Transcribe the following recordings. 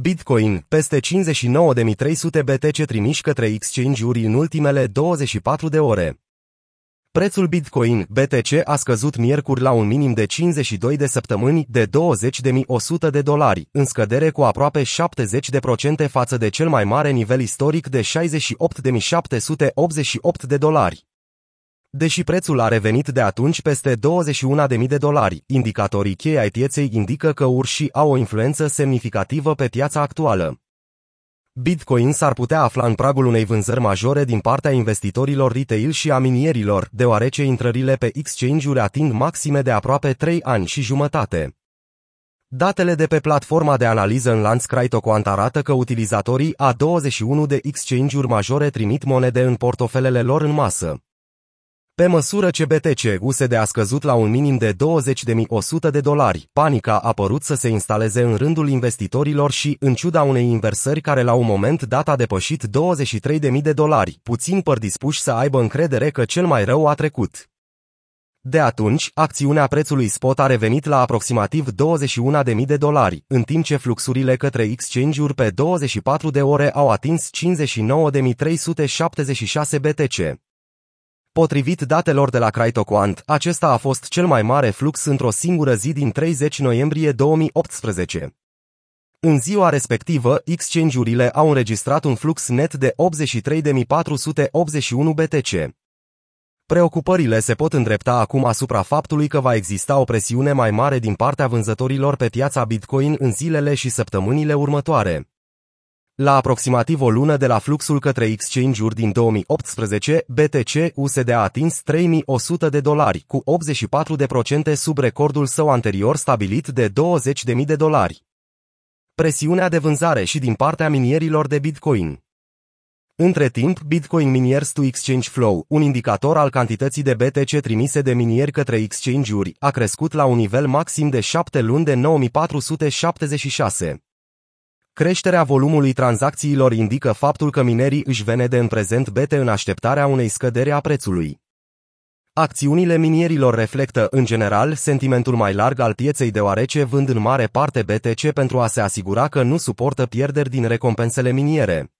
Bitcoin, peste 59.300 BTC trimiși către exchange-uri în ultimele 24 de ore. Prețul Bitcoin BTC a scăzut miercuri la un minim de 52 de săptămâni de 20.100 de dolari, în scădere cu aproape 70% față de cel mai mare nivel istoric de 68.788 de dolari. Deși prețul a revenit de atunci peste 21.000 de dolari, indicatorii cheie ai pieței indică că urșii au o influență semnificativă pe piața actuală. Bitcoin s-ar putea afla în pragul unei vânzări majore din partea investitorilor retail și a minierilor, deoarece intrările pe exchange-uri ating maxime de aproape 3 ani și jumătate. Datele de pe platforma de analiză în lanț CryptoQuant arată că utilizatorii a 21 de exchange-uri majore trimit monede în portofelele lor în masă. Pe măsură ce BTC USD a scăzut la un minim de 20.100 de dolari, panica a părut să se instaleze în rândul investitorilor și, în ciuda unei inversări care la un moment dat a depășit 23.000 de dolari, puțin păr dispuși să aibă încredere că cel mai rău a trecut. De atunci, acțiunea prețului spot a revenit la aproximativ 21.000 de dolari, în timp ce fluxurile către exchange-uri pe 24 de ore au atins 59.376 BTC. Potrivit datelor de la CryptoQuant, acesta a fost cel mai mare flux într-o singură zi din 30 noiembrie 2018. În ziua respectivă, exchange-urile au înregistrat un flux net de 83.481 BTC. Preocupările se pot îndrepta acum asupra faptului că va exista o presiune mai mare din partea vânzătorilor pe piața Bitcoin în zilele și săptămânile următoare. La aproximativ o lună de la fluxul către exchange-uri din 2018, BTC USD a atins 3100 de dolari, cu 84% sub recordul său anterior stabilit de 20.000 de dolari. Presiunea de vânzare și din partea minierilor de Bitcoin. Între timp, Bitcoin Miniers to Exchange Flow, un indicator al cantității de BTC trimise de minieri către exchange-uri, a crescut la un nivel maxim de 7 luni de 9476. Creșterea volumului tranzacțiilor indică faptul că minerii își venede în prezent bete în așteptarea unei scădere a prețului. Acțiunile minierilor reflectă, în general, sentimentul mai larg al pieței deoarece vând în mare parte BTC pentru a se asigura că nu suportă pierderi din recompensele miniere.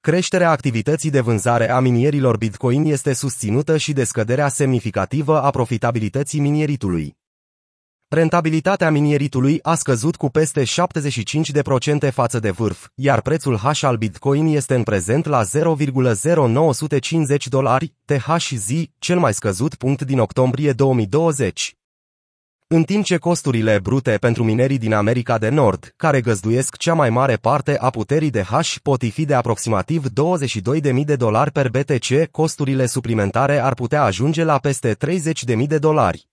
Creșterea activității de vânzare a minierilor Bitcoin este susținută și de scăderea semnificativă a profitabilității minieritului. Rentabilitatea minieritului a scăzut cu peste 75% față de vârf, iar prețul hash al Bitcoin este în prezent la 0,0950 dolari THZ, cel mai scăzut punct din octombrie 2020. În timp ce costurile brute pentru minerii din America de Nord, care găzduiesc cea mai mare parte a puterii de hash, pot fi de aproximativ 22.000 de dolari per BTC, costurile suplimentare ar putea ajunge la peste 30.000 de dolari.